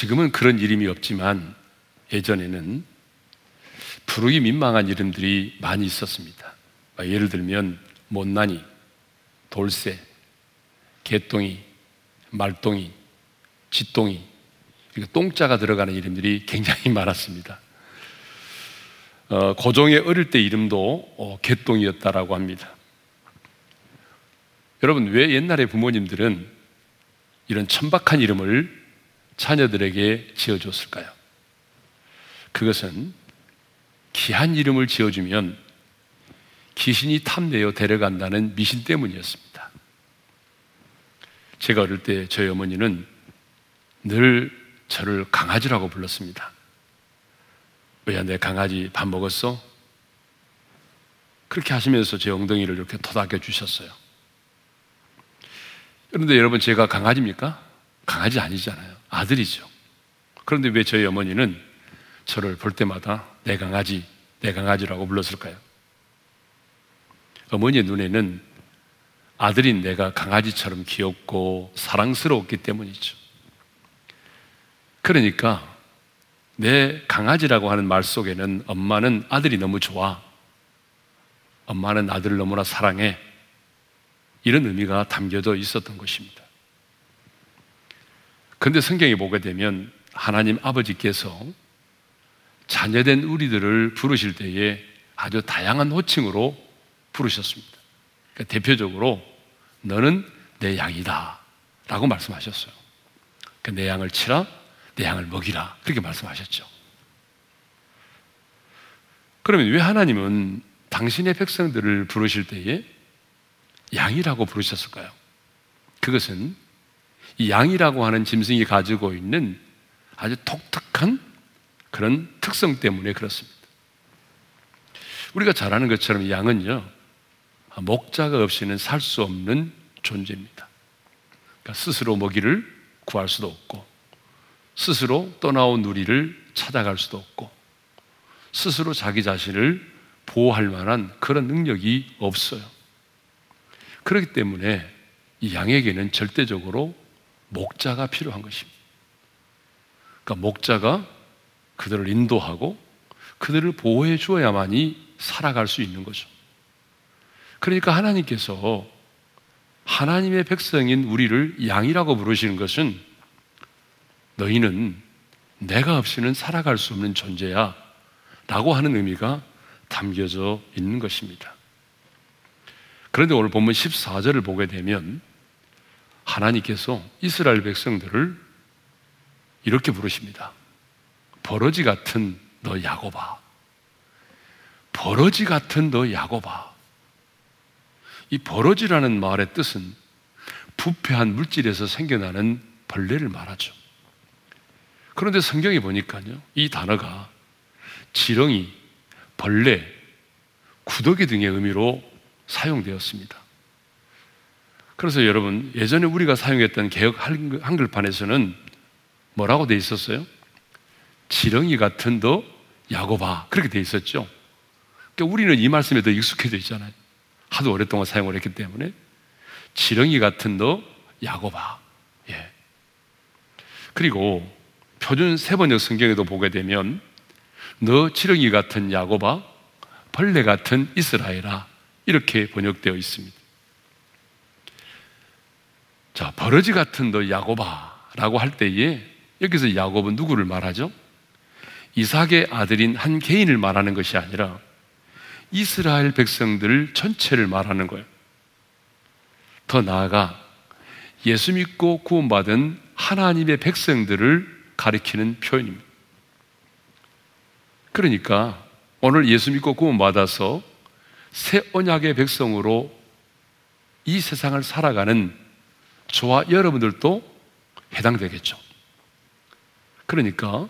지금은 그런 이름이 없지만 예전에는 부르기 민망한 이름들이 많이 있었습니다. 예를 들면 못난이, 돌쇠, 개똥이, 말똥이, 쥐똥이 이렇게 똥자가 들어가는 이름들이 굉장히 많았습니다. 어, 고종의 어릴 때 이름도 어, 개똥이었다라고 합니다. 여러분 왜 옛날에 부모님들은 이런 천박한 이름을 자녀들에게 지어줬을까요? 그것은 귀한 이름을 지어주면 귀신이 탐내어 데려간다는 미신 때문이었습니다. 제가 어릴 때 저희 어머니는 늘 저를 강아지라고 불렀습니다. 왜야 내 강아지 밥 먹었어? 그렇게 하시면서 제 엉덩이를 이렇게 토닥여 주셨어요. 그런데 여러분 제가 강아지입니까? 강아지 아니잖아요. 아들이죠. 그런데 왜 저희 어머니는 저를 볼 때마다 내 강아지, 내 강아지라고 불렀을까요? 어머니의 눈에는 아들인 내가 강아지처럼 귀엽고 사랑스러웠기 때문이죠. 그러니까 내 강아지라고 하는 말 속에는 엄마는 아들이 너무 좋아. 엄마는 아들을 너무나 사랑해. 이런 의미가 담겨져 있었던 것입니다. 그런데 성경에 보게 되면 하나님 아버지께서 자녀된 우리들을 부르실 때에 아주 다양한 호칭으로 부르셨습니다. 그러니까 대표적으로 너는 내 양이다 라고 말씀하셨어요. 그러니까 내 양을 치라, 내 양을 먹이라 그렇게 말씀하셨죠. 그러면 왜 하나님은 당신의 백성들을 부르실 때에 양이라고 부르셨을까요? 그것은 이 양이라고 하는 짐승이 가지고 있는 아주 독특한 그런 특성 때문에 그렇습니다. 우리가 잘 아는 것처럼 양은요, 목자가 없이는 살 수 없는 존재입니다. 그러니까 스스로 먹이를 구할 수도 없고, 스스로 떠나온 누리를 찾아갈 수도 없고, 스스로 자기 자신을 보호할 만한 그런 능력이 없어요. 그렇기 때문에 이 양에게는 절대적으로 목자가 필요한 것입니다. 그러니까 목자가 그들을 인도하고 그들을 보호해 주어야만이 살아갈 수 있는 거죠. 그러니까 하나님께서 하나님의 백성인 우리를 양이라고 부르시는 것은 너희는 내가 없이는 살아갈 수 없는 존재야 라고 하는 의미가 담겨져 있는 것입니다. 그런데 오늘 본문 14절을 보게 되면 하나님께서 이스라엘 백성들을 이렇게 부르십니다. 버러지 같은 너 야고바. 버러지 같은 너 야고바. 이 버러지라는 말의 뜻은 부패한 물질에서 생겨나는 벌레를 말하죠. 그런데 성경에 보니까요, 이 단어가 지렁이, 벌레, 구더기 등의 의미로 사용되었습니다. 그래서 여러분, 예전에 우리가 사용했던 개혁 한글판에서는 뭐라고 돼 있었어요? 지렁이 같은 더 야고바. 그렇게 돼 있었죠. 그러니까 우리는 이 말씀에 더 익숙해져 있잖아요. 하도 오랫동안 사용을 했기 때문에. 지렁이 같은 너 야고바. 예. 그리고 표준 세번역 성경에도 보게 되면 너 지렁이 같은 야고바, 벌레 같은 이스라엘아. 이렇게 번역되어 있습니다. 자, 버러지 같은 너 야고바라고 할 때에 여기서 야곱은 누구를 말하죠? 이삭의 아들인 한 개인을 말하는 것이 아니라 이스라엘 백성들 전체를 말하는 거예요. 더 나아가 예수 믿고 구원받은 하나님의 백성들을 가리키는 표현입니다. 그러니까 오늘 예수 믿고 구원받아서 새 언약의 백성으로 이 세상을 살아가는 저와 여러분들도 해당되겠죠. 그러니까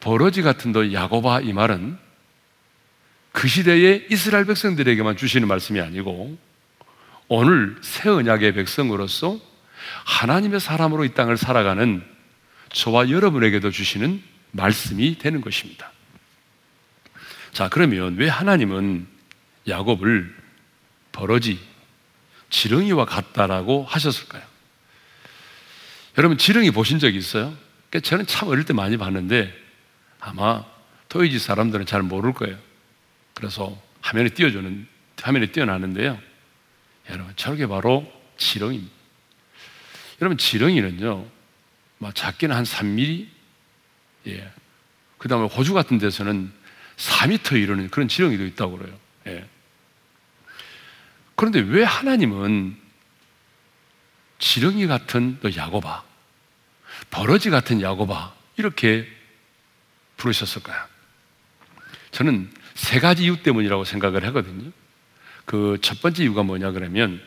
버러지 같은 너 야고바 이 말은 그 시대의 이스라엘 백성들에게만 주시는 말씀이 아니고 오늘 새 언약의 백성으로서 하나님의 사람으로 이 땅을 살아가는 저와 여러분에게도 주시는 말씀이 되는 것입니다. 자, 그러면 왜 하나님은 야곱을 버러지, 지렁이와 같다라고 하셨을까요? 여러분, 지렁이 보신 적 있어요? 그러니까 저는 참 어릴 때 많이 봤는데 아마 토이지 사람들은 잘 모를 거예요. 그래서 화면에 띄워주는, 화면에 띄워놨는데요. 여러분, 저게 바로 지렁입니다. 여러분, 지렁이는요, 막 작게는 한 3mm, 예. 그 다음에 호주 같은 데서는 4m 이르는 그런 지렁이도 있다고 그래요. 예. 그런데 왜 하나님은 지렁이 같은 너 야고바, 버러지 같은 야고바, 이렇게 부르셨을까요? 저는 세 가지 이유 때문이라고 생각을 하거든요. 그 첫 번째 이유가 뭐냐 그러면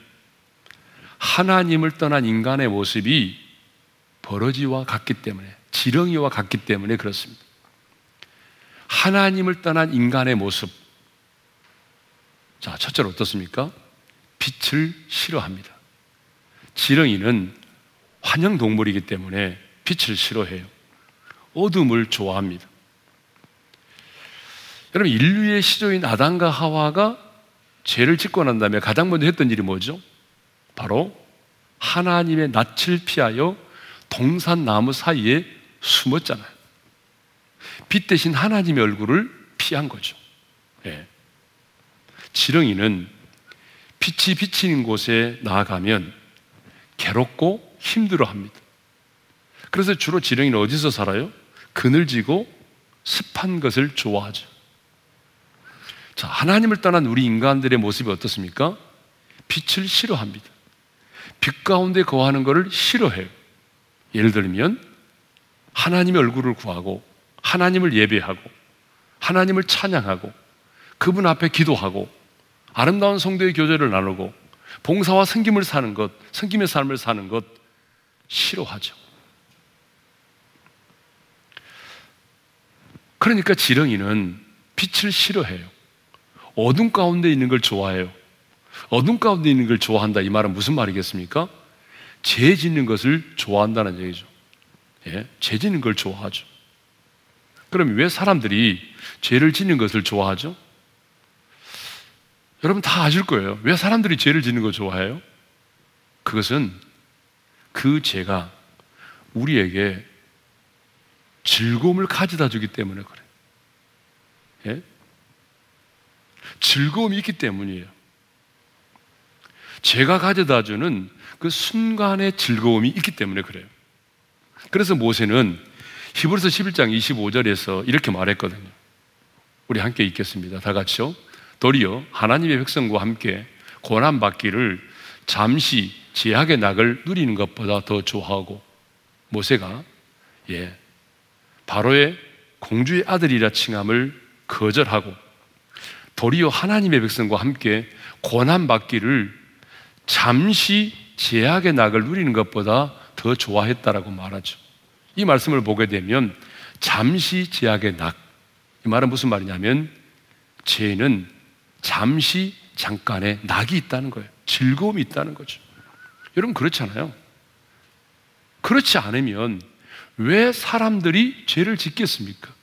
하나님을 떠난 인간의 모습이 버러지와 같기 때문에 지렁이와 같기 때문에 그렇습니다. 하나님을 떠난 인간의 모습. 자, 첫째로 어떻습니까? 빛을 싫어합니다. 지렁이는 환영 동물이기 때문에 빛을 싫어해요. 어둠을 좋아합니다. 여러분, 인류의 시조인 아담과 하와가 죄를 짓고 난 다음에 가장 먼저 했던 일이 뭐죠? 바로 하나님의 낯을 피하여 동산나무 사이에 숨었잖아요. 빛 대신 하나님의 얼굴을 피한 거죠. 예. 지렁이는 빛이 비치는 곳에 나아가면 괴롭고 힘들어 합니다. 그래서 주로 지렁이는 어디서 살아요? 그늘지고 습한 것을 좋아하죠. 자, 하나님을 떠난 우리 인간들의 모습이 어떻습니까? 빛을 싫어합니다. 빛 가운데 거하는 것을 싫어해요. 예를 들면, 하나님의 얼굴을 구하고, 하나님을 예배하고, 하나님을 찬양하고, 그분 앞에 기도하고, 아름다운 성도의 교제를 나누고, 봉사와 성김을 사는 것, 성김의 삶을 사는 것, 싫어하죠. 그러니까 지렁이는 빛을 싫어해요. 어둠 가운데 있는 걸 좋아해요. 어둠 가운데 있는 걸 좋아한다. 이 말은 무슨 말이겠습니까? 죄 짓는 것을 좋아한다는 얘기죠. 예? 죄 짓는 걸 좋아하죠. 그럼 왜 사람들이 죄를 짓는 것을 좋아하죠? 여러분 다 아실 거예요. 왜 사람들이 죄를 짓는 걸 좋아해요? 그것은 그 죄가 우리에게 즐거움을 가져다 주기 때문에 그래요. 예? 즐거움이 있기 때문이에요. 제가 가져다 주는 그 순간의 즐거움이 있기 때문에 그래요. 그래서 모세는 히브리서 11장 25절에서 이렇게 말했거든요. 우리 함께 읽겠습니다. 다 같이요. 도리어 하나님의 백성과 함께 고난 받기를 잠시 제약의 낙을 누리는 것보다 더 좋아하고 모세가 예 바로의 공주의 아들이라 칭함을 거절하고 도리어 하나님의 백성과 함께 고난받기를 잠시 제약의 낙을 누리는 것보다 더 좋아했다라고 말하죠. 이 말씀을 보게 되면 잠시 제약의 낙. 이 말은 무슨 말이냐면 죄는 잠시 잠깐의 낙이 있다는 거예요. 즐거움이 있다는 거죠. 여러분 그렇잖아요. 그렇지 않으면 왜 사람들이 죄를 짓겠습니까?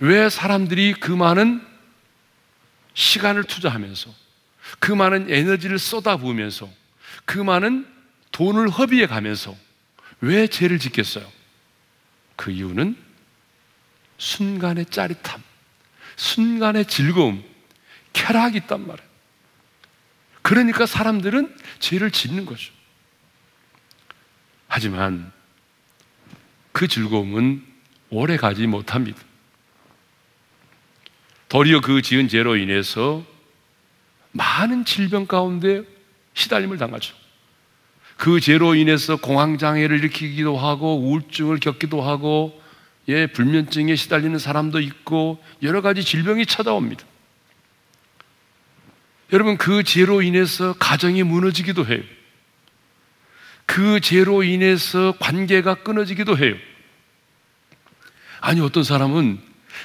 왜 사람들이 그 많은 시간을 투자하면서 그 많은 에너지를 쏟아부으면서 그 많은 돈을 허비해 가면서 왜 죄를 짓겠어요? 그 이유는 순간의 짜릿함, 순간의 즐거움, 쾌락이 있단 말이에요. 그러니까 사람들은 죄를 짓는 거죠. 하지만 그 즐거움은 오래 가지 못합니다. 도리어 그 지은 죄로 인해서 많은 질병 가운데 시달림을 당하죠. 그 죄로 인해서 공황장애를 일으키기도 하고 우울증을 겪기도 하고 예, 불면증에 시달리는 사람도 있고 여러 가지 질병이 찾아옵니다. 여러분 그 죄로 인해서 가정이 무너지기도 해요. 그 죄로 인해서 관계가 끊어지기도 해요. 아니 어떤 사람은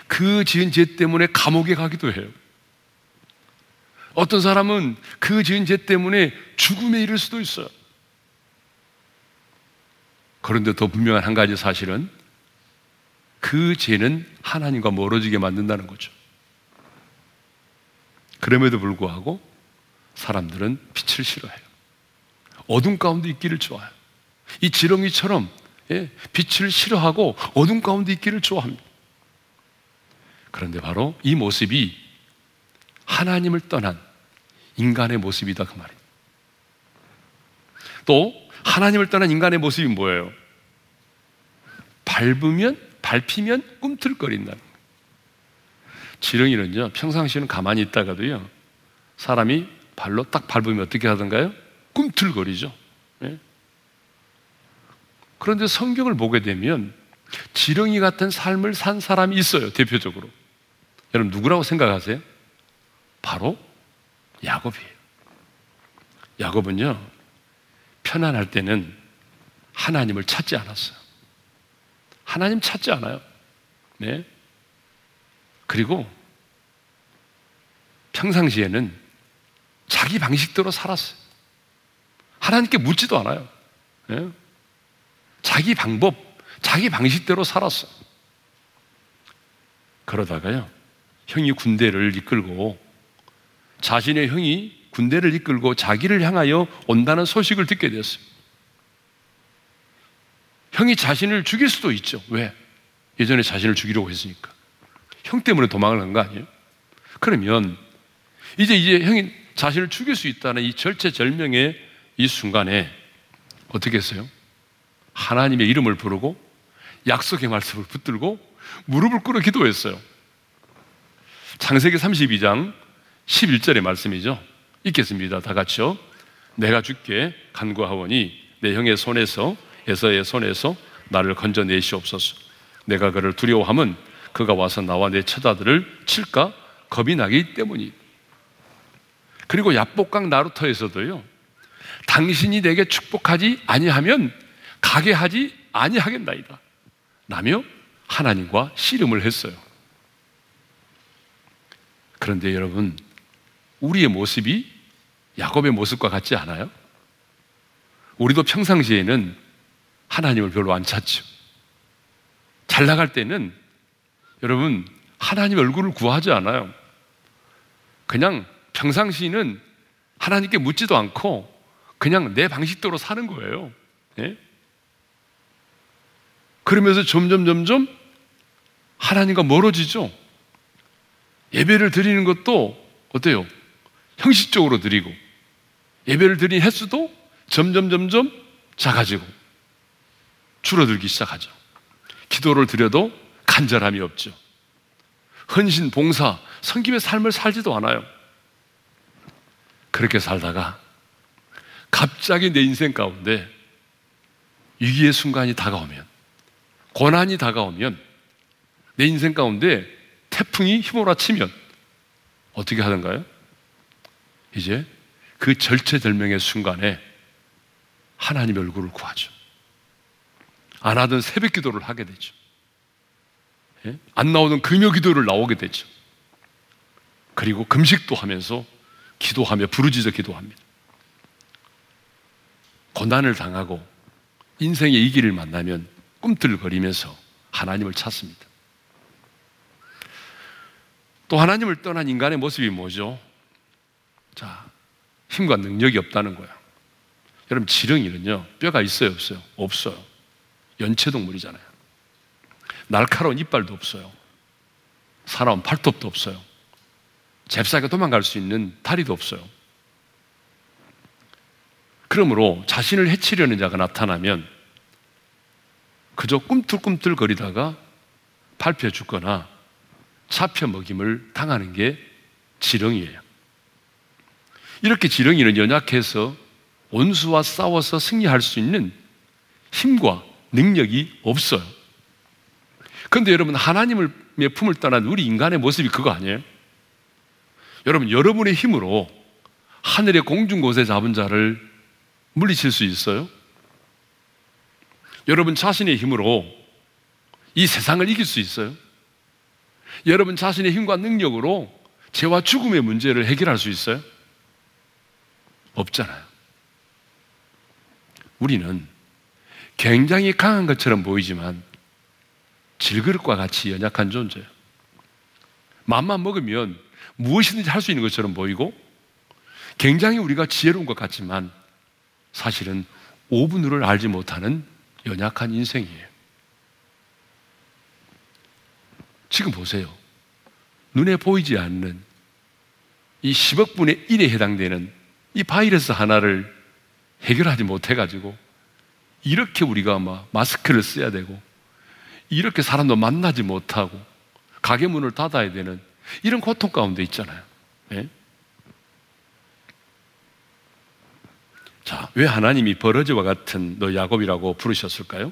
그 지은 죄 때문에 감옥에 가기도 해요. 어떤 사람은 그 지은 죄 때문에 죽음에 이를 수도 있어요. 그런데 더 분명한 한 가지 사실은 그 죄는 하나님과 멀어지게 만든다는 거죠. 그럼에도 불구하고 사람들은 빛을 싫어해요. 어둠 가운데 있기를 좋아해요. 이 지렁이처럼 예, 빛을 싫어하고 어둠 가운데 있기를 좋아합니다. 그런데 바로 이 모습이 하나님을 떠난 인간의 모습이다 그 말이에요. 또 하나님을 떠난 인간의 모습이 뭐예요? 밟으면 밟히면 꿈틀거린다. 지렁이는요 평상시에는 가만히 있다가도요 사람이 발로 딱 밟으면 어떻게 하던가요? 꿈틀거리죠. 네? 그런데 성경을 보게 되면 지렁이 같은 삶을 산 사람이 있어요 대표적으로. 여러분 누구라고 생각하세요? 바로 야곱이에요. 야곱은요 편안할 때는 하나님을 찾지 않았어요. 하나님 찾지 않아요. 네. 그리고 평상시에는 자기 방식대로 살았어요. 하나님께 묻지도 않아요. 네. 자기 방법, 자기 방식대로 살았어요. 그러다가요, 형이 군대를 이끌고 자신의 형이 군대를 이끌고 자기를 향하여 온다는 소식을 듣게 되었어요. 형이 자신을 죽일 수도 있죠. 왜? 예전에 자신을 죽이려고 했으니까. 형 때문에 도망을 간 거 아니에요? 그러면 이제 이제 형이 자신을 죽일 수 있다는 이 절체절명의 이 순간에 어떻게 했어요? 하나님의 이름을 부르고 약속의 말씀을 붙들고 무릎을 꿇어 기도했어요. 창세기 32장 11절의 말씀이죠. 읽겠습니다. 다 같이요. 내가 죽게 간구하오니 내 형의 손에서 에서의 손에서 나를 건져내시옵소서. 내가 그를 두려워함은 그가 와서 나와 내 처자들을 칠까 겁이 나기 때문이. 그리고 야복강 나루터에서도요. 당신이 내게 축복하지 아니하면 가게 하지 아니하겠나이다. 라며 하나님과 씨름을 했어요. 그런데 여러분, 우리의 모습이 야곱의 모습과 같지 않아요? 우리도 평상시에는 하나님을 별로 안 찾죠. 잘 나갈 때는 여러분 하나님 얼굴을 구하지 않아요. 그냥 평상시는 하나님께 묻지도 않고 그냥 내 방식대로 사는 거예요. 예? 그러면서 점점 점점 하나님과 멀어지죠. 예배를 드리는 것도 어때요? 형식적으로 드리고 예배를 드린 횟수도 점점 점점 작아지고 줄어들기 시작하죠. 기도를 드려도 간절함이 없죠. 헌신, 봉사, 성김의 삶을 살지도 않아요. 그렇게 살다가 갑자기 내 인생 가운데 위기의 순간이 다가오면, 고난이 다가오면, 내 인생 가운데 태풍이 휘몰아치면 어떻게 하던가요? 이제 그 절체절명의 순간에 하나님 얼굴을 구하죠. 안 하던 새벽 기도를 하게 되죠. 예? 안 나오던 금요 기도를 나오게 되죠. 그리고 금식도 하면서 기도하며 부르짖어 기도합니다. 고난을 당하고 인생의 이 길을 만나면 꿈틀거리면서 하나님을 찾습니다. 또 하나님을 떠난 인간의 모습이 뭐죠? 자, 힘과 능력이 없다는 거야. 여러분, 지렁이는요, 뼈가 있어요, 없어요? 없어요. 연체동물이잖아요. 날카로운 이빨도 없어요. 사나운 팔톱도 없어요. 잽싸게 도망갈 수 있는 다리도 없어요. 그러므로 자신을 해치려는 자가 나타나면 그저 꿈틀꿈틀 거리다가 밟혀 죽거나 잡혀 먹임을 당하는 게 지렁이에요. 이렇게 지렁이는 연약해서 원수와 싸워서 승리할 수 있는 힘과 능력이 없어요. 그런데 여러분, 하나님의 품을 떠난 우리 인간의 모습이 그거 아니에요? 여러분, 여러분의 힘으로 하늘의 공중 곳에 잡은 자를 물리칠 수 있어요? 여러분 자신의 힘으로 이 세상을 이길 수 있어요? 여러분 자신의 힘과 능력으로 죄와 죽음의 문제를 해결할 수 있어요? 없잖아요. 우리는 굉장히 강한 것처럼 보이지만 질그릇과 같이 연약한 존재예요. 맘만 먹으면 무엇이든지 할 수 있는 것처럼 보이고 굉장히 우리가 지혜로운 것 같지만 사실은 5분을 알지 못하는 연약한 인생이에요. 지금 보세요. 눈에 보이지 않는 이 10억 분의 1에 해당되는 이 바이러스 하나를 해결하지 못해가지고 이렇게 우리가 막 마스크를 써야 되고 이렇게 사람도 만나지 못하고 가게 문을 닫아야 되는 이런 고통 가운데 있잖아요. 네? 자, 왜 하나님이 버러지와 같은 너 야곱이라고 부르셨을까요?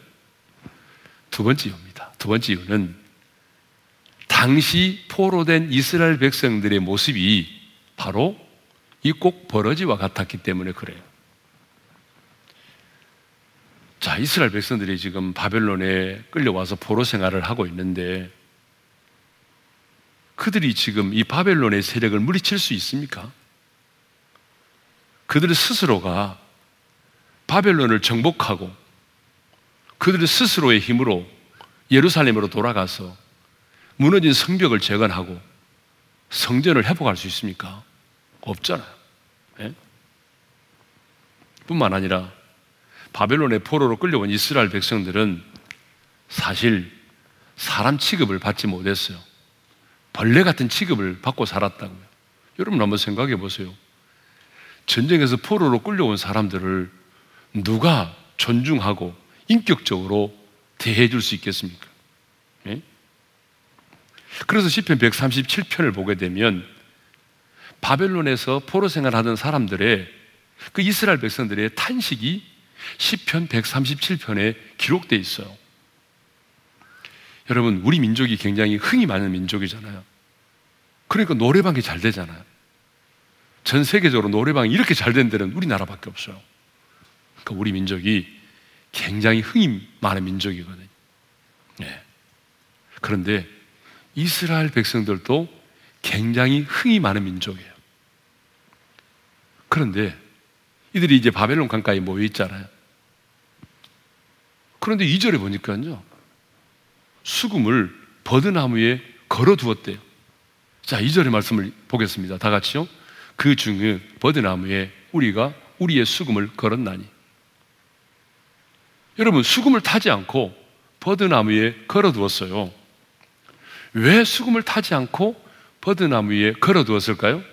두 번째 이유입니다. 두 번째 이유는 당시 포로된 이스라엘 백성들의 모습이 바로 이 꼭 버러지와 같았기 때문에 그래요. 자, 이스라엘 백성들이 지금 바벨론에 끌려와서 포로 생활을 하고 있는데 그들이 지금 이 바벨론의 세력을 물리칠 수 있습니까? 그들 스스로가 바벨론을 정복하고 그들 스스로의 힘으로 예루살렘으로 돌아가서 무너진 성벽을 재건하고 성전을 회복할 수 있습니까? 없잖아요. 네? 뿐만 아니라 바벨론의 포로로 끌려온 이스라엘 백성들은 사실 사람 취급을 받지 못했어요. 벌레 같은 취급을 받고 살았다고요. 여러분 한번 생각해 보세요. 전쟁에서 포로로 끌려온 사람들을 누가 존중하고 인격적으로 대해 줄 수 있겠습니까? 네? 그래서 시편 137편을 보게 되면 바벨론에서 포로 생활하던 사람들의 그 이스라엘 백성들의 탄식이 시편 137편에 기록되어 있어요. 여러분, 우리 민족이 굉장히 흥이 많은 민족이잖아요. 그러니까 노래방이 잘 되잖아요. 전 세계적으로 노래방이 이렇게 잘 된 데는 우리나라밖에 없어요. 그러니까 우리 민족이 굉장히 흥이 많은 민족이거든요. 네. 그런데 이스라엘 백성들도 굉장히 흥이 많은 민족이에요. 그런데 이들이 이제 바벨론 강가에 모여 있잖아요. 그런데 2절에 보니까요. 수금을 버드나무에 걸어 두었대요. 자, 2절의 말씀을 보겠습니다. 다 같이요. 그 중에 버드나무에 우리가 우리의 수금을 걸었나니. 여러분, 수금을 타지 않고 버드나무에 걸어 두었어요. 왜 수금을 타지 않고 버드나무 에 걸어 두었을까요?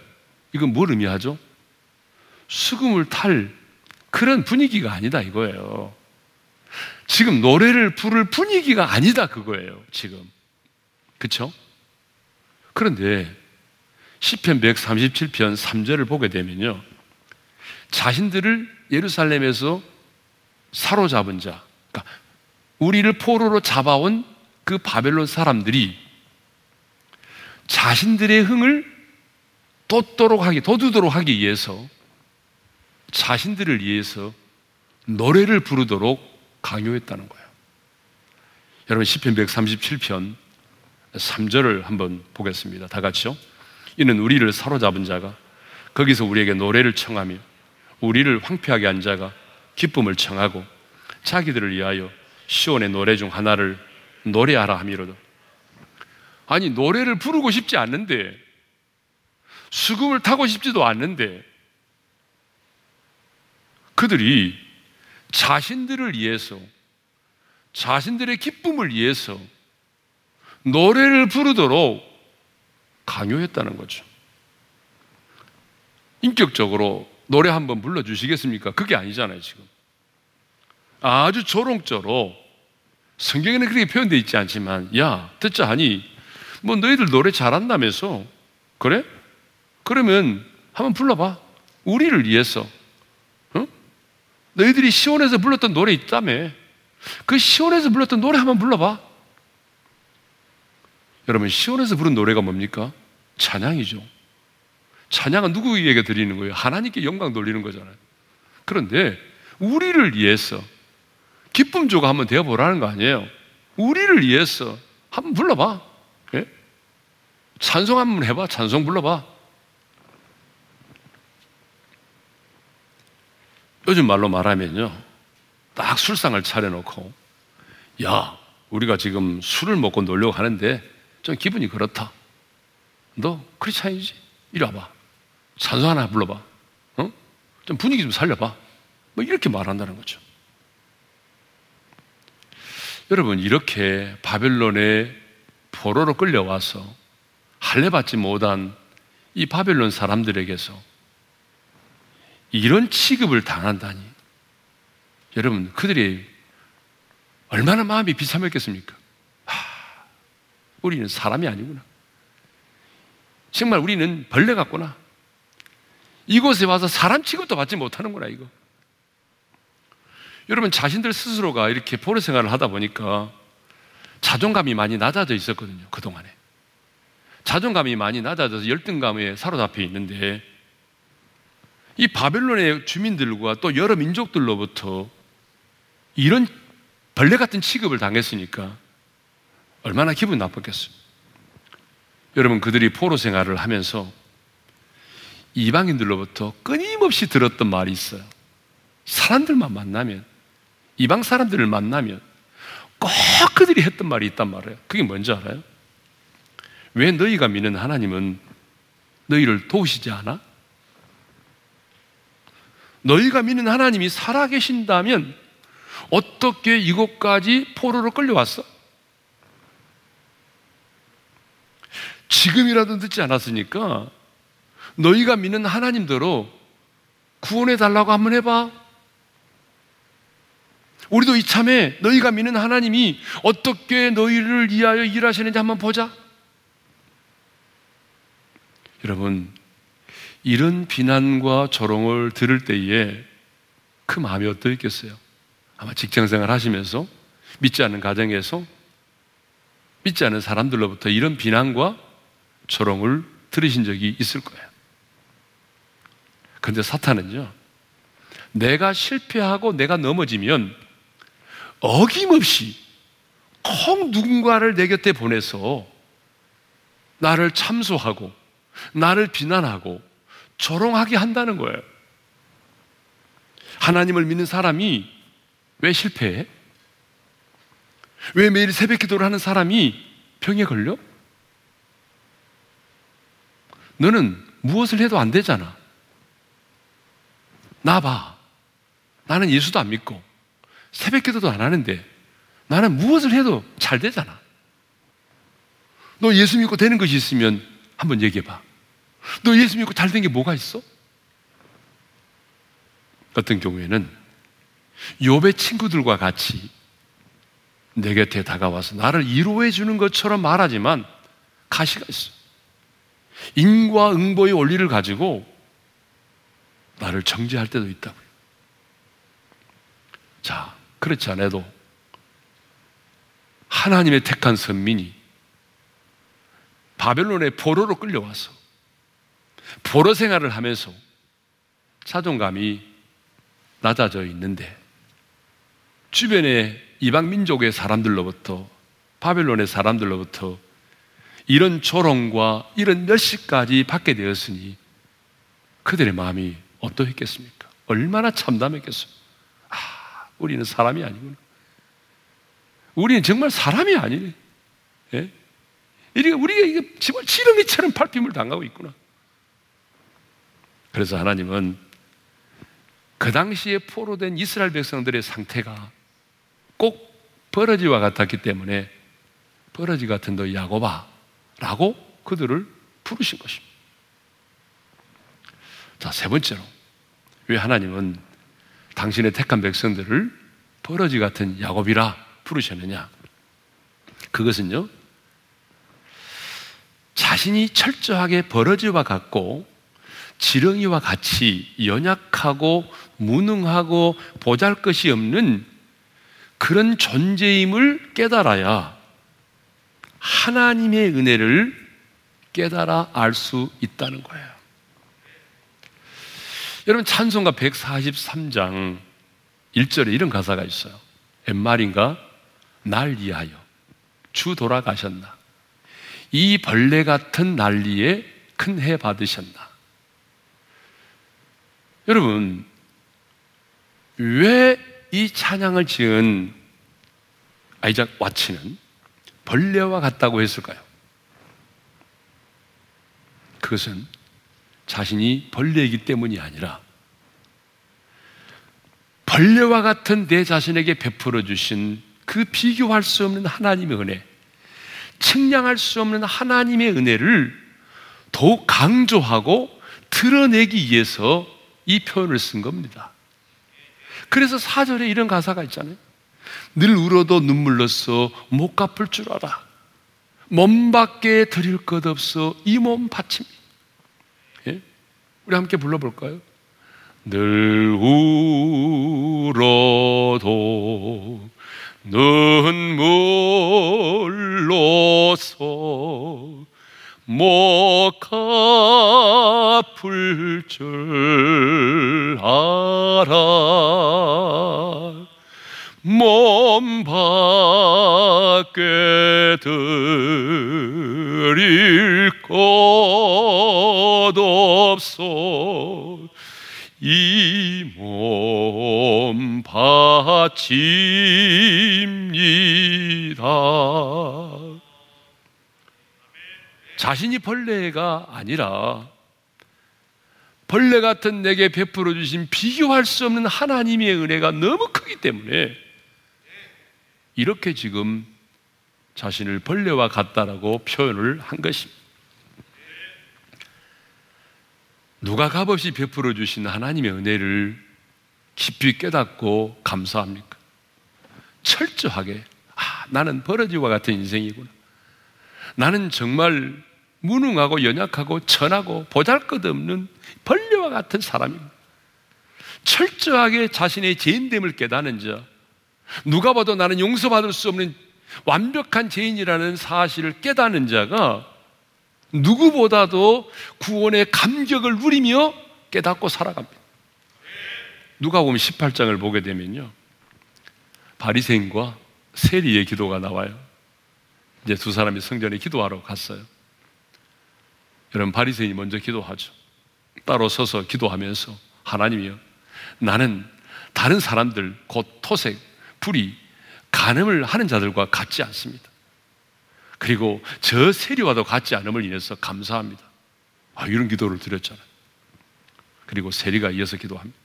이건 뭘 의미하죠? 수금을 탈 그런 분위기가 아니다 이거예요. 지금 노래를 부를 분위기가 아니다 그거예요. 지금. 그렇죠? 그런데 시편 137편 3절을 보게 되면요. 자신들을 예루살렘에서 사로잡은 자, 그러니까 우리를 포로로 잡아온 그 바벨론 사람들이 자신들의 흥을 돋도록 하기, 돋우도록 하기 위해서 자신들을 위해서 노래를 부르도록 강요했다는 거예요. 여러분 시편 137편 3절을 한번 보겠습니다. 다 같이요. 이는 우리를 사로잡은 자가 거기서 우리에게 노래를 청하며 우리를 황폐하게 한 자가 기쁨을 청하고 자기들을 위하여 시온의 노래 중 하나를 노래하라 함이로다. 아니 노래를 부르고 싶지 않는데 수금을 타고 싶지도 않는데 그들이 자신들을 위해서 자신들의 기쁨을 위해서 노래를 부르도록 강요했다는 거죠. 인격적으로 노래 한번 불러주시겠습니까? 그게 아니잖아요, 지금. 아주 조롱조로 성경에는 그렇게 표현되어 있지 않지만, 야, 듣자 하니, 뭐 너희들 노래 잘한다면서? 그래? 그러면 한번 불러봐. 우리를 위해서. 너희들이 시원해서 불렀던 노래 있다며. 그 시원해서 불렀던 노래 한번 불러봐. 여러분, 시원해서 부른 노래가 뭡니까? 찬양이죠. 찬양은 누구에게 드리는 거예요? 하나님께 영광 돌리는 거잖아요. 그런데 우리를 위해서 기쁨 조가 한번 되어보라는 거 아니에요? 우리를 위해서 한번 불러봐. 예? 찬송 한번 해봐. 찬송 불러봐. 요즘 말로 말하면요. 딱 술상을 차려놓고, 야, 우리가 지금 술을 먹고 놀려고 하는데 좀 기분이 그렇다. 너 크리스찬이지? 이리 와봐. 찬송 하나 불러봐. 어? 좀 분위기 좀 살려봐. 뭐 이렇게 말한다는 거죠. 여러분, 이렇게 바벨론의 포로로 끌려와서 할례받지 못한 이 바벨론 사람들에게서 이런 취급을 당한다니. 여러분, 그들이 얼마나 마음이 비참했겠습니까? 하, 우리는 사람이 아니구나. 정말 우리는 벌레 같구나. 이곳에 와서 사람 취급도 받지 못하는구나, 이거. 여러분, 자신들 스스로가 이렇게 포로 생활을 하다 보니까 자존감이 많이 낮아져 있었거든요, 그동안에. 자존감이 많이 낮아져서 열등감에 사로잡혀 있는데 이 바벨론의 주민들과 또 여러 민족들로부터 이런 벌레 같은 취급을 당했으니까 얼마나 기분 나빴겠어요. 여러분, 그들이 포로 생활을 하면서 이방인들로부터 끊임없이 들었던 말이 있어요. 사람들만 만나면, 이방 사람들을 만나면 꼭 그들이 했던 말이 있단 말이에요. 그게 뭔지 알아요? 왜 너희가 믿는 하나님은 너희를 도우시지 않아? 너희가 믿는 하나님이 살아계신다면 어떻게 이곳까지 포로로 끌려왔어? 지금이라도 듣지 않았으니까 너희가 믿는 하나님대로 구원해 달라고 한번 해봐. 우리도 이참에 너희가 믿는 하나님이 어떻게 너희를 위하여 일하시는지 한번 보자. 여러분, 이런 비난과 조롱을 들을 때에 그 마음이 어떠했겠어요? 아마 직장 생활 하시면서 믿지 않는 가정에서 믿지 않는 사람들로부터 이런 비난과 조롱을 들으신 적이 있을 거예요. 근데 사탄은요, 내가 실패하고 내가 넘어지면 어김없이 콩 누군가를 내 곁에 보내서 나를 참소하고 나를 비난하고 조롱하게 한다는 거예요. 하나님을 믿는 사람이 왜 실패해? 왜 매일 새벽 기도를 하는 사람이 병에 걸려? 너는 무엇을 해도 안 되잖아. 나 봐. 나는 예수도 안 믿고 새벽 기도도 안 하는데 나는 무엇을 해도 잘 되잖아. 너 예수 믿고 되는 것이 있으면 한번 얘기해 봐. 너 예수 믿고 잘 된 게 뭐가 있어? 어떤 경우에는 욥의 친구들과 같이 내 곁에 다가와서 나를 위로해 주는 것처럼 말하지만 가시가 있어. 인과 응보의 원리를 가지고 나를 정죄할 때도 있다고요. 자, 그렇지 않아도 하나님의 택한 선민이 바벨론의 포로로 끌려와서 포로 생활을 하면서 자존감이 낮아져 있는데 주변의 이방 민족의 사람들로부터 바벨론의 사람들로부터 이런 조롱과 이런 멸시까지 받게 되었으니 그들의 마음이 어떠했겠습니까? 얼마나 참담했겠어요. 아, 우리는 사람이 아니구나. 우리는 정말 사람이 아니네. 예? 우리가 이게 정말 지렁이처럼 팔핌을 당하고 있구나. 그래서 하나님은 그 당시에 포로된 이스라엘 백성들의 상태가 꼭 버러지와 같았기 때문에 버러지 같은 너 야고바 라고 그들을 부르신 것입니다. 자, 세 번째로 왜 하나님은 당신의 택한 백성들을 버러지 같은 야곱이라 부르셨느냐? 그것은요, 자신이 철저하게 버러지와 같고 지렁이와 같이 연약하고 무능하고 보잘 것이 없는 그런 존재임을 깨달아야 하나님의 은혜를 깨달아 알 수 있다는 거예요. 여러분, 찬송가 143장 1절에 이런 가사가 있어요. 엠말인가? 날 위하여 주 돌아가셨나? 이 벌레 같은 난리에 큰 해 받으셨나? 여러분, 왜 이 찬양을 지은 아이작 와치는 벌레와 같다고 했을까요? 그것은 자신이 벌레이기 때문이 아니라 벌레와 같은 내 자신에게 베풀어 주신 그 비교할 수 없는 하나님의 은혜, 측량할 수 없는 하나님의 은혜를 더욱 강조하고 드러내기 위해서 이 표현을 쓴 겁니다. 그래서 사절에 이런 가사가 있잖아요. 늘 울어도 눈물로써 못 갚을 줄 알아. 몸 밖에 드릴 것 없어 이 몸 바칩니다. 예? 우리 함께 불러볼까요? 늘 울어도 눈물로써 못 갚을 줄 알아 몸 밖에 드릴 것 없어 이 몸 바칩니다. 자신이 벌레가 아니라 벌레 같은 내게 베풀어 주신 비교할 수 없는 하나님의 은혜가 너무 크기 때문에 이렇게 지금 자신을 벌레와 같다라고 표현을 한 것입니다. 누가 값없이 베풀어 주신 하나님의 은혜를 깊이 깨닫고 감사합니까? 철저하게 아, 나는 버러지와 같은 인생이구나. 나는 정말 무능하고 연약하고 천하고 보잘것없는 벌레와 같은 사람입니다. 철저하게 자신의 죄인됨을 깨닫는 자, 누가 봐도 나는 용서받을 수 없는 완벽한 죄인이라는 사실을 깨닫는 자가 누구보다도 구원의 감격을 누리며 깨닫고 살아갑니다. 누가 보면 18장을 보게 되면요. 바리새인과 세리의 기도가 나와요. 이제 두 사람이 성전에 기도하러 갔어요. 여러분 바리새인이 먼저 기도하죠. 따로 서서 기도하면서 하나님이요. 나는 다른 사람들 곧 토색, 불이 간음을 하는 자들과 같지 않습니다. 그리고 저 세리와도 같지 않음을 인해서 감사합니다. 아, 이런 기도를 드렸잖아요. 그리고 세리가 이어서 기도합니다.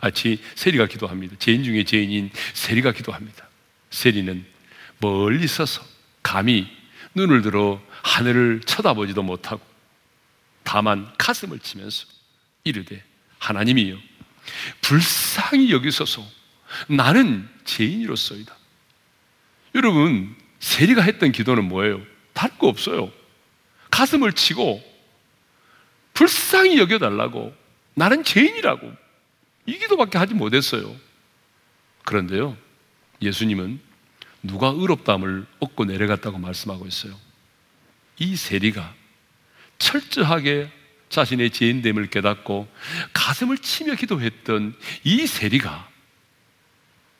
아, 제, 세리가 기도합니다. 죄인 중에 죄인인 세리가 기도합니다. 세리는 멀리 서서 감히 눈을 들어 하늘을 쳐다보지도 못하고 다만 가슴을 치면서 이르되 하나님이요 불쌍히 여기소서 나는 죄인이로소이다. 여러분 세리가 했던 기도는 뭐예요? 다른 거 없어요. 가슴을 치고 불쌍히 여겨달라고 나는 죄인이라고 이 기도밖에 하지 못했어요. 그런데요, 예수님은 누가 의롭다함을 얻고 내려갔다고 말씀하고 있어요. 이 세리가 철저하게 자신의 죄인됨을 깨닫고 가슴을 치며 기도했던 이 세리가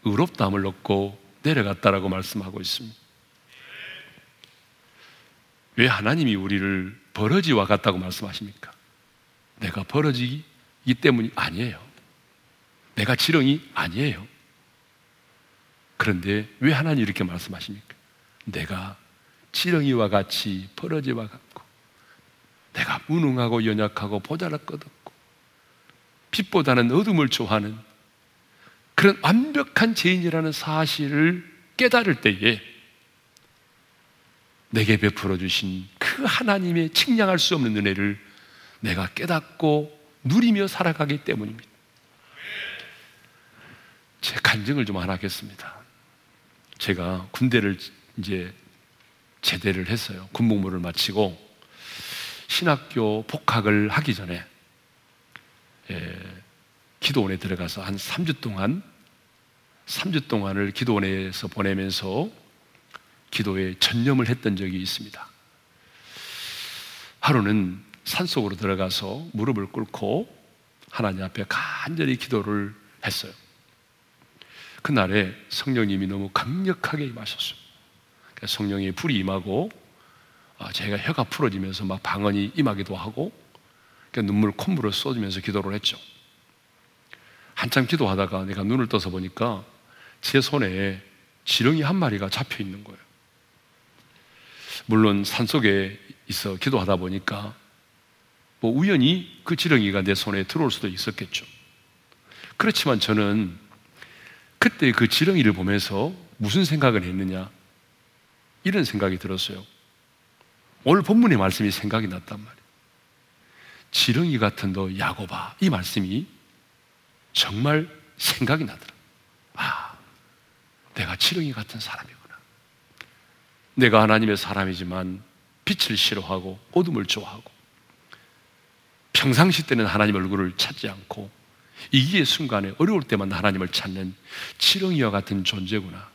의롭다함을 얻고 내려갔다라고 말씀하고 있습니다. 왜 하나님이 우리를 버러지와 같다고 말씀하십니까? 내가 버러지기 때문이 아니에요. 내가 지렁이 아니에요. 그런데 왜 하나님 이렇게 말씀하십니까? 내가 지렁이와 같이 버러지와 같고, 무능하고 연약하고 보잘것 없고, 빛보다는 어둠을 좋아하는 그런 완벽한 죄인이라는 사실을 깨달을 때에 내게 베풀어 주신 그 하나님의 측량할 수 없는 은혜를 내가 깨닫고 누리며 살아가기 때문입니다. 제 간증을 좀 하나 하겠습니다. 제가 군대를 이제 제대를 했어요. 군복무를 마치고 신학교 복학을 하기 전에 예, 기도원에 들어가서 한 3주 동안 3주 동안을 기도원에서 보내면서 기도에 전념을 했던 적이 있습니다. 하루는 산속으로 들어가서 무릎을 꿇고 하나님 앞에 간절히 기도를 했어요. 그날에 성령님이 너무 강력하게 임하셨어요. 성령의 불이 임하고 아, 제가 혀가 풀어지면서 막 방언이 임하기도 하고 눈물 콧물을 쏟으면서 기도를 했죠. 한참 기도하다가 내가 눈을 떠서 보니까 제 손에 지렁이 한 마리가 잡혀 있는 거예요. 물론 산 속에 있어 기도하다 보니까 뭐 우연히 그 지렁이가 내 손에 들어올 수도 있었겠죠. 그렇지만 저는 그때 그 지렁이를 보면서 무슨 생각을 했느냐? 이런 생각이 들었어요. 오늘 본문의 말씀이 생각이 났단 말이에요. 지렁이 같은 너 야고바 이 말씀이 정말 생각이 나더라. 아, 내가 지렁이 같은 사람이구나. 내가 하나님의 사람이지만 빛을 싫어하고 어둠을 좋아하고 평상시 때는 하나님 얼굴을 찾지 않고 이기의 순간에 어려울 때만 하나님을 찾는 지렁이와 같은 존재구나.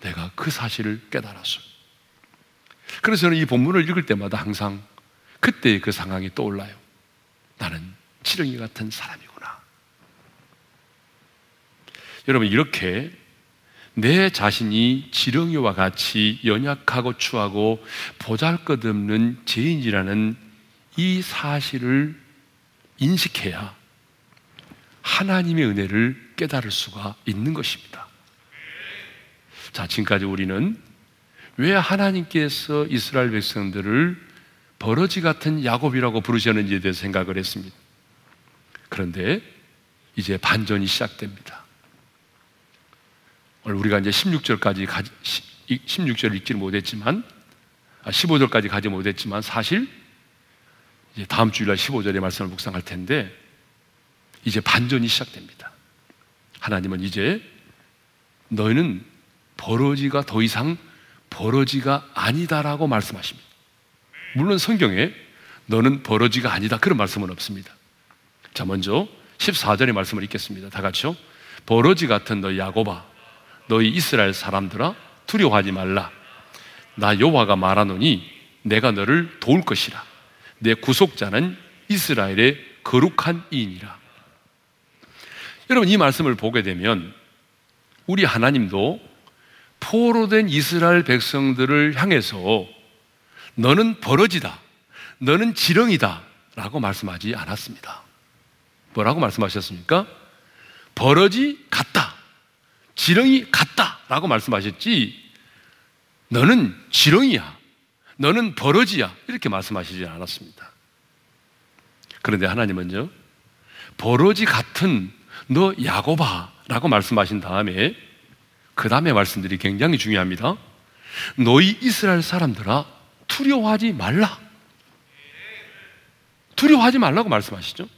내가 그 사실을 깨달았어요. 그래서 저는 이 본문을 읽을 때마다 항상 그때의 그 상황이 떠올라요. 나는 지렁이 같은 사람이구나. 여러분, 이렇게 내 자신이 지렁이와 같이 연약하고 추하고 보잘 것 없는 죄인이라는 이 사실을 인식해야 하나님의 은혜를 깨달을 수가 있는 것입니다. 자, 지금까지 우리는 왜 하나님께서 이스라엘 백성들을 버러지 같은 야곱이라고 부르셨는지에 대해 생각을 했습니다. 그런데 이제 반전이 시작됩니다. 오늘 우리가 이제 16절까지 16절 읽지 못했지만 15절까지 아, 가지 못했지만 사실 이제 다음 주일날 15절의 말씀을 묵상할 텐데 이제 반전이 시작됩니다. 하나님은 이제 너희는 버러지가 더 이상 버러지가 아니다라고 말씀하십니다. 물론 성경에 너는 버러지가 아니다 그런 말씀은 없습니다. 자, 먼저 14절의 말씀을 읽겠습니다. 다 같이요. 버러지 같은 너 야고바 너희 이스라엘 사람들아 두려워하지 말라. 나 여호와가 말하노니 내가 너를 도울 것이라. 내 구속자는 이스라엘의 거룩한 이인이라. 여러분 이 말씀을 보게 되면 우리 하나님도 포로 된 이스라엘 백성들을 향해서 너는 버러지다. 너는 지렁이다. 라고 말씀하지 않았습니다. 뭐라고 말씀하셨습니까? 버러지 같다. 지렁이 같다. 라고 말씀하셨지, 너는 지렁이야. 너는 버러지야. 이렇게 말씀하시지 않았습니다. 그런데 하나님은요, 버러지 같은 너 야고바 라고 말씀하신 다음에 그 다음에 말씀들이 굉장히 중요합니다. 너희 이스라엘 사람들아 두려워하지 말라. 두려워하지 말라고 말씀하시죠.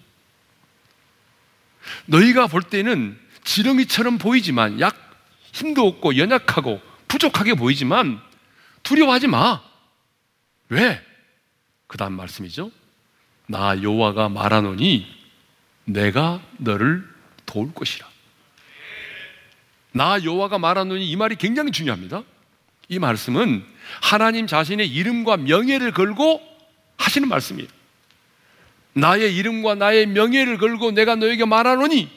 너희가 볼 때는 지렁이처럼 보이지만 약 힘도 없고 연약하고 부족하게 보이지만 두려워하지 마. 왜? 그 다음 말씀이죠. 나 여호와가 말하노니 내가 너를 도울 것이라. 나 여호와가 말하노니 이 말이 굉장히 중요합니다. 이 말씀은 하나님 자신의 이름과 명예를 걸고 하시는 말씀이에요. 나의 이름과 나의 명예를 걸고 내가 너에게 말하노니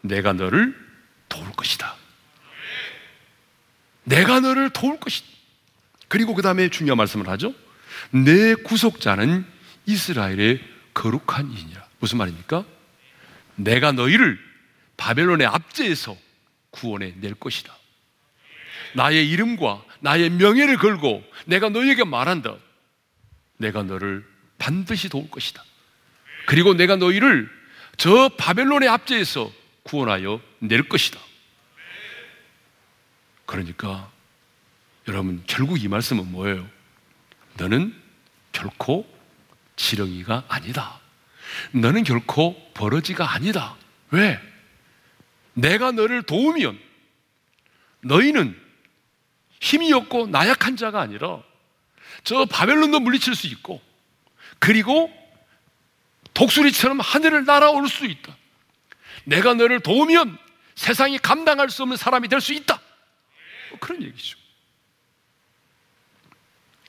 내가 너를 도울 것이다. 내가 너를 도울 것이다. 그리고 그 다음에 중요한 말씀을 하죠. 내 구속자는 이스라엘의 거룩한 이니라. 무슨 말입니까? 내가 너희를 바벨론의 압제에서 구원해 낼 것이다. 나의 이름과 나의 명예를 걸고 내가 너희에게 말한다. 내가 너를 반드시 도울 것이다. 그리고 내가 너희를 저 바벨론의 압제에서 구원하여 낼 것이다. 그러니까 여러분 결국 이 말씀은 뭐예요? 너는 결코 지렁이가 아니다. 너는 결코 버러지가 아니다. 왜? 내가 너를 도우면 너희는 힘이 없고 나약한 자가 아니라 저 바벨론도 물리칠 수 있고 그리고 독수리처럼 하늘을 날아올 수 있다. 내가 너를 도우면 세상이 감당할 수 없는 사람이 될 수 있다. 뭐 그런 얘기죠.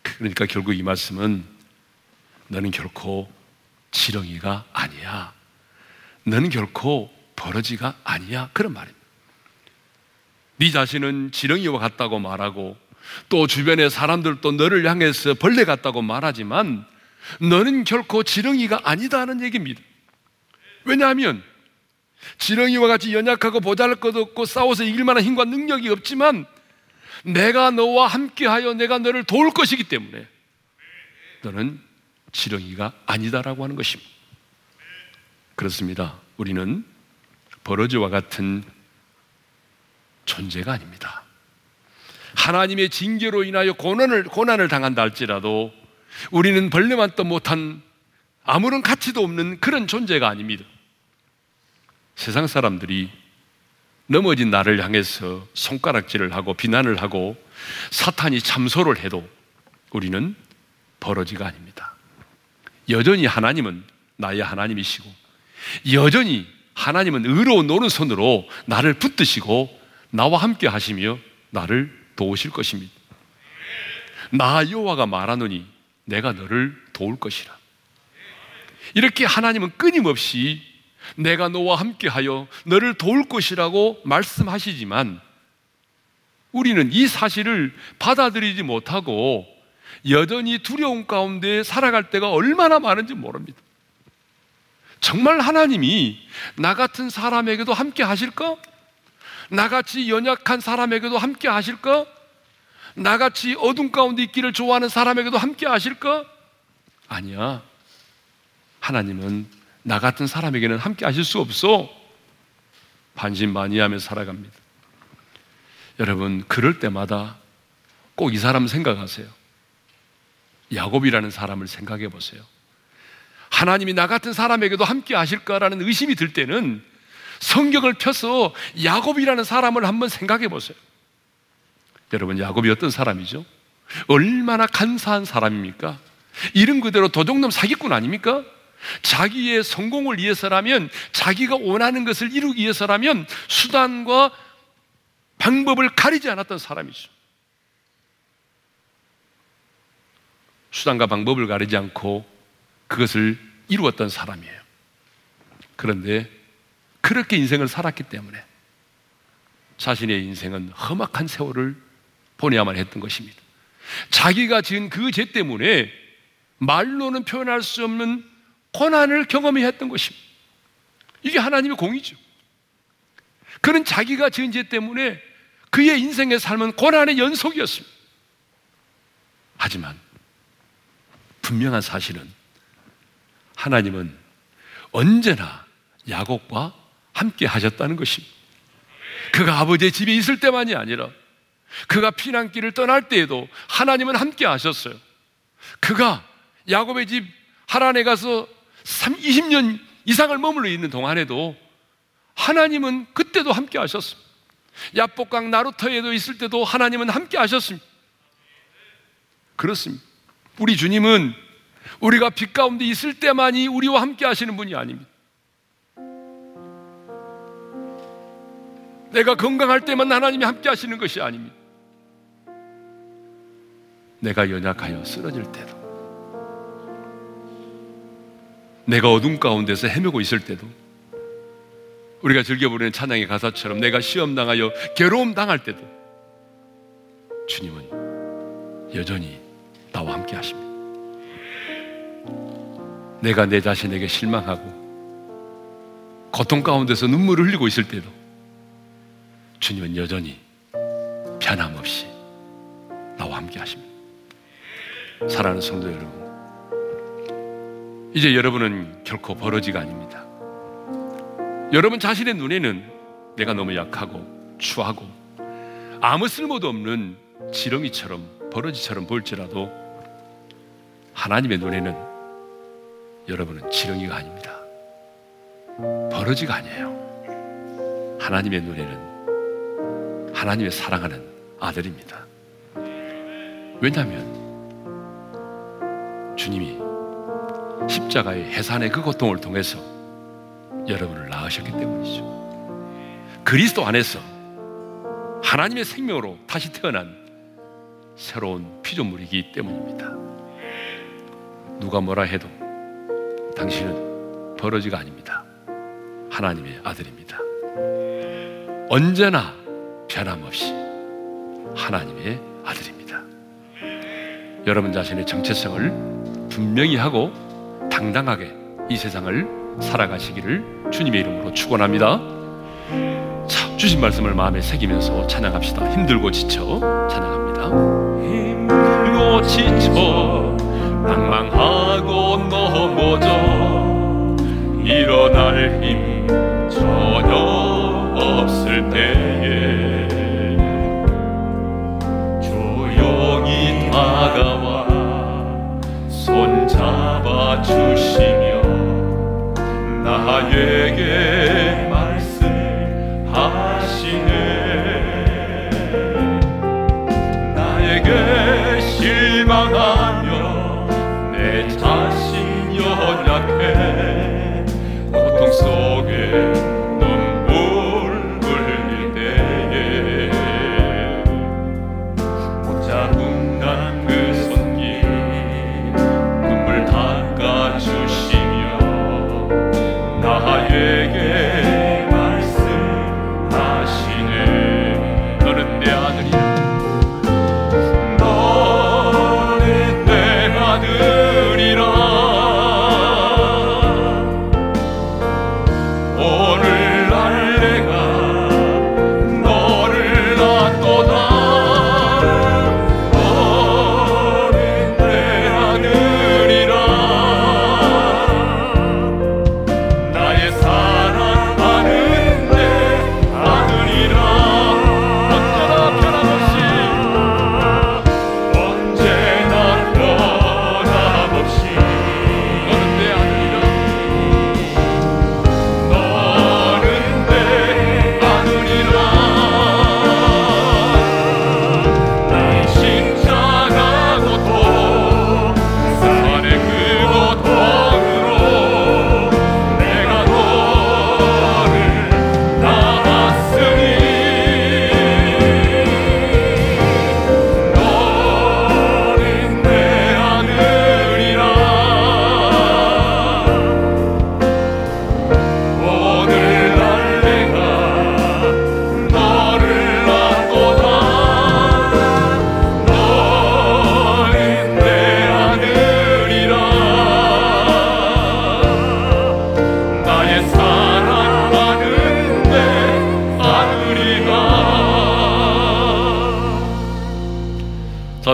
그러니까 결국 이 말씀은 너는 결코 지렁이가 아니야. 너는 결코 버러지가 아니야. 그런 말입니다. 네 자신은 지렁이와 같다고 말하고 또 주변의 사람들도 너를 향해서 벌레 같다고 말하지만 너는 결코 지렁이가 아니다는 얘기입니다. 왜냐하면 지렁이와 같이 연약하고 보잘 것 없고 싸워서 이길 만한 힘과 능력이 없지만 내가 너와 함께하여 내가 너를 도울 것이기 때문에 너는 지렁이가 아니다라고 하는 것입니다. 그렇습니다. 우리는 버러지와 같은 존재가 아닙니다. 하나님의 징계로 인하여 고난을, 고난을 당한다 할지라도 우리는 벌레만 또 못한 아무런 가치도 없는 그런 존재가 아닙니다. 세상 사람들이 넘어진 나를 향해서 손가락질을 하고 비난을 하고 사탄이 참소를 해도 우리는 버러지가 아닙니다. 여전히 하나님은 나의 하나님이시고 여전히 하나님은 의로운 오른손으로 나를 붙드시고 나와 함께 하시며 나를 도우실 것입니다. 나 여호와가 말하노니 내가 너를 도울 것이라. 이렇게 하나님은 끊임없이 내가 너와 함께하여 너를 도울 것이라고 말씀하시지만 우리는 이 사실을 받아들이지 못하고 여전히 두려움 가운데 살아갈 때가 얼마나 많은지 모릅니다. 정말 하나님이 나 같은 사람에게도 함께 하실까? 나같이 연약한 사람에게도 함께 하실까? 나같이 어둠 가운데 있기를 좋아하는 사람에게도 함께 하실까? 아니야. 하나님은 나 같은 사람에게는 함께 하실 수 없어. 반신반의하며 살아갑니다. 여러분, 그럴 때마다 꼭 이 사람 생각하세요. 야곱이라는 사람을 생각해 보세요. 하나님이 나 같은 사람에게도 함께 하실까라는 의심이 들 때는 성경을 펴서 야곱이라는 사람을 한번 생각해 보세요. 여러분, 야곱이 어떤 사람이죠? 얼마나 간사한 사람입니까? 이름 그대로 도둑놈 사기꾼 아닙니까? 자기의 성공을 위해서라면, 자기가 원하는 것을 이루기 위해서라면 수단과 방법을 가리지 않았던 사람이죠. 수단과 방법을 가리지 않고 그것을 이루었던 사람이에요. 그런데 그렇게 인생을 살았기 때문에 자신의 인생은 험악한 세월을 보내야만 했던 것입니다. 자기가 지은 그 죄 때문에 말로는 표현할 수 없는 고난을 경험해야 했던 것입니다. 이게 하나님의 공이죠. 그는 자기가 지은 죄 때문에 그의 인생의 삶은 고난의 연속이었습니다. 하지만 분명한 사실은 하나님은 언제나 야곱과 함께 하셨다는 것입니다. 그가 아버지의 집에 있을 때만이 아니라 그가 피난길을 떠날 때에도 하나님은 함께 하셨어요. 그가 야곱의 집 하란에 가서 20년 이상을 머물러 있는 동안에도 하나님은 그때도 함께 하셨습니다. 야복강 나루터에도 있을 때도 하나님은 함께 하셨습니다. 그렇습니다. 우리 주님은 우리가 빛 가운데 있을 때만이 우리와 함께 하시는 분이 아닙니다. 내가 건강할 때만 하나님이 함께 하시는 것이 아닙니다. 내가 연약하여 쓰러질 때도, 내가 어둠 가운데서 헤매고 있을 때도, 우리가 즐겨 부르는 찬양의 가사처럼 내가 시험 당하여 괴로움 당할 때도 주님은 여전히 나와 함께 하십니다. 내가 내 자신에게 실망하고 고통 가운데서 눈물을 흘리고 있을 때도 주님은 여전히 변함없이 나와 함께 하십니다. 사랑하는 성도 여러분, 이제 여러분은 결코 버러지가 아닙니다. 여러분 자신의 눈에는 내가 너무 약하고 추하고 아무 쓸모도 없는 지렁이처럼 버러지처럼 보일지라도 하나님의 눈에는 여러분은 지렁이가 아닙니다. 버러지가 아니에요. 하나님의 눈에는 하나님의 사랑하는 아들입니다. 왜냐하면 주님이 십자가의 해산의 그 고통을 통해서 여러분을 낳으셨기 때문이죠. 그리스도 안에서 하나님의 생명으로 다시 태어난 새로운 피조물이기 때문입니다. 누가 뭐라 해도 당신은 버러지가 아닙니다. 하나님의 아들입니다. 언제나 변함없이 하나님의 아들입니다. 여러분 자신의 정체성을 분명히 하고 당당하게 이 세상을 살아가시기를 주님의 이름으로 축원합니다. 자, 주신 말씀을 마음에 새기면서 찬양합시다. 힘들고 지쳐 찬양합니다. 힘들고 지쳐 낭망하고 무너져. 일어날 힘 전혀 없을 때에 조용히 다가와 손 잡아 주시며 나에게 하시네 너는 내 아들이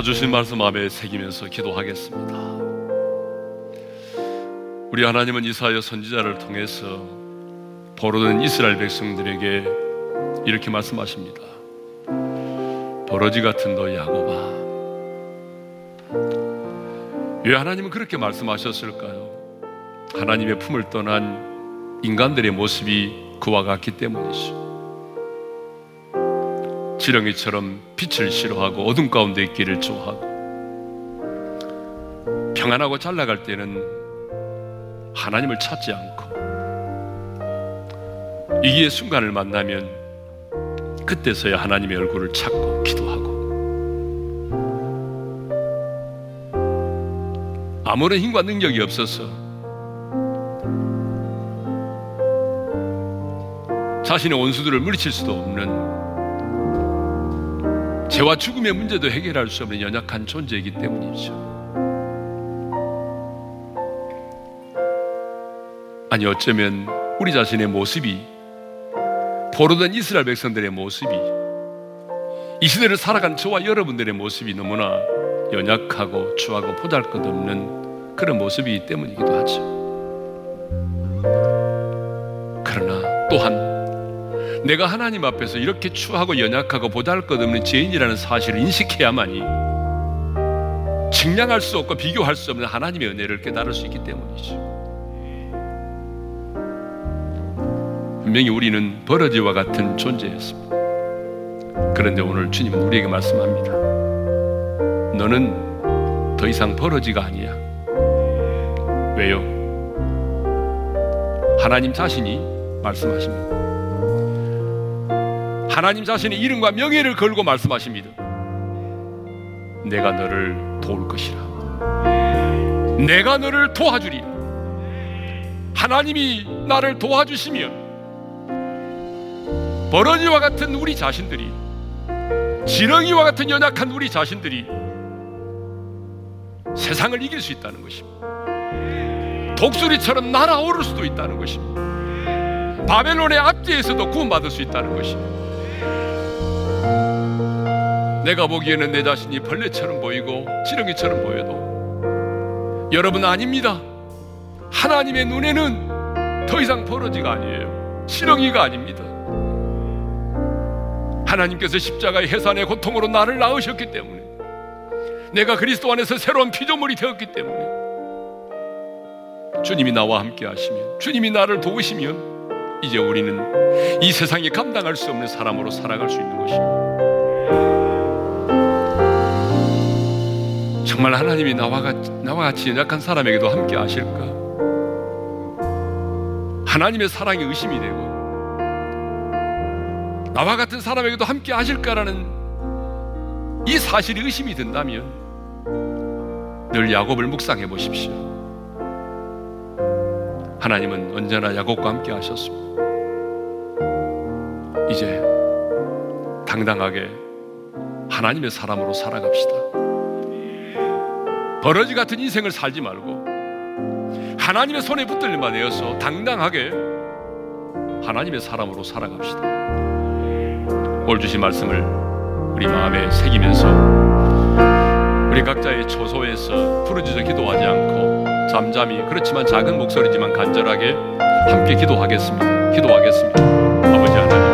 신 말씀 마음에 새기면서 기도하겠습니다. 우리 하나님은 이사야 선지자를 통해서 버로된 이스라엘 백성들에게 이렇게 말씀하십니다. 버러지 같은 너 야곱아. 왜 하나님은 그렇게 말씀하셨을까요? 하나님의 품을 떠난 인간들의 모습이 그와 같기 때문이죠. 지렁이처럼 빛을 싫어하고 어둠 가운데 있기를 좋아하고 평안하고 잘 나갈 때는 하나님을 찾지 않고 이기의 순간을 만나면 그때서야 하나님의 얼굴을 찾고 기도하고 아무런 힘과 능력이 없어서 자신의 원수들을 물리칠 수도 없는 죄와 죽음의 문제도 해결할 수 없는 연약한 존재이기 때문이죠. 아니 어쩌면 우리 자신의 모습이 포로된 이스라엘 백성들의 모습이 이 시대를 살아간 저와 여러분들의 모습이 너무나 연약하고 추하고 보잘것없는 그런 모습이기 때문이기도 하죠. 그러나 또한 내가 하나님 앞에서 이렇게 추하고 연약하고 보잘 것 없는 죄인이라는 사실을 인식해야만이 측량할 수 없고 비교할 수 없는 하나님의 은혜를 깨달을 수 있기 때문이죠. 분명히 우리는 버러지와 같은 존재였습니다. 그런데 오늘 주님은 우리에게 말씀합니다. 너는 더 이상 버러지가 아니야. 왜요? 하나님 자신이 말씀하십니다. 하나님 자신의 이름과 명예를 걸고 말씀하십니다. 내가 너를 도울 것이라. 내가 너를 도와주리라. 하나님이 나를 도와주시면 버러지와 같은 우리 자신들이 지렁이와 같은 연약한 우리 자신들이 세상을 이길 수 있다는 것입니다. 독수리처럼 날아오를 수도 있다는 것입니다. 바벨론의 압제에서도 구원받을 수 있다는 것입니다. 내가 보기에는 내 자신이 벌레처럼 보이고 지렁이처럼 보여도 여러분 아닙니다. 하나님의 눈에는 더 이상 버러지가 아니에요. 지렁이가 아닙니다. 하나님께서 십자가의 해산의 고통으로 나를 낳으셨기 때문에 내가 그리스도 안에서 새로운 피조물이 되었기 때문에 주님이 나와 함께 하시면 주님이 나를 도우시면 이제 우리는 이 세상에 감당할 수 없는 사람으로 살아갈 수 있는 것입니다. 정말 하나님이 나와 같이, 나와 같이 연약한 사람에게도 함께 하실까? 하나님의 사랑이 의심이 되고 나와 같은 사람에게도 함께 하실까라는 이 사실이 의심이 된다면 늘 야곱을 묵상해 보십시오. 하나님은 언제나 야곱과 함께 하셨습니다. 이제 당당하게 하나님의 사람으로 살아갑시다. 버러지 같은 인생을 살지 말고 하나님의 손에 붙들 일만 내어서 당당하게 하나님의 사람으로 살아갑시다. 오늘 주신 말씀을 우리 마음에 새기면서 우리 각자의 초소에서 부르짖어 기도하지 않고 잠잠히 그렇지만 작은 목소리지만 간절하게 함께 기도하겠습니다. 기도하겠습니다. 아버지 하나님.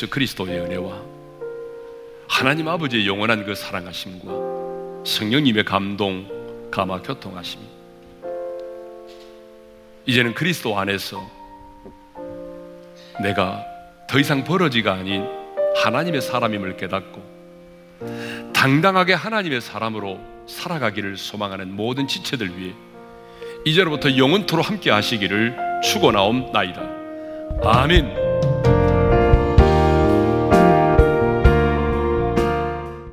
예수 그리스도의 은혜와 하나님 아버지의 영원한 그 사랑하심과 성령님의 감동, 감화 교통하심이 이제는 그리스도 안에서 내가 더 이상 버러지가 아닌 하나님의 사람임을 깨닫고 당당하게 하나님의 사람으로 살아가기를 소망하는 모든 지체들 위해 이제로부터 영원토로 함께 하시기를 축원하옵나이다. 아멘.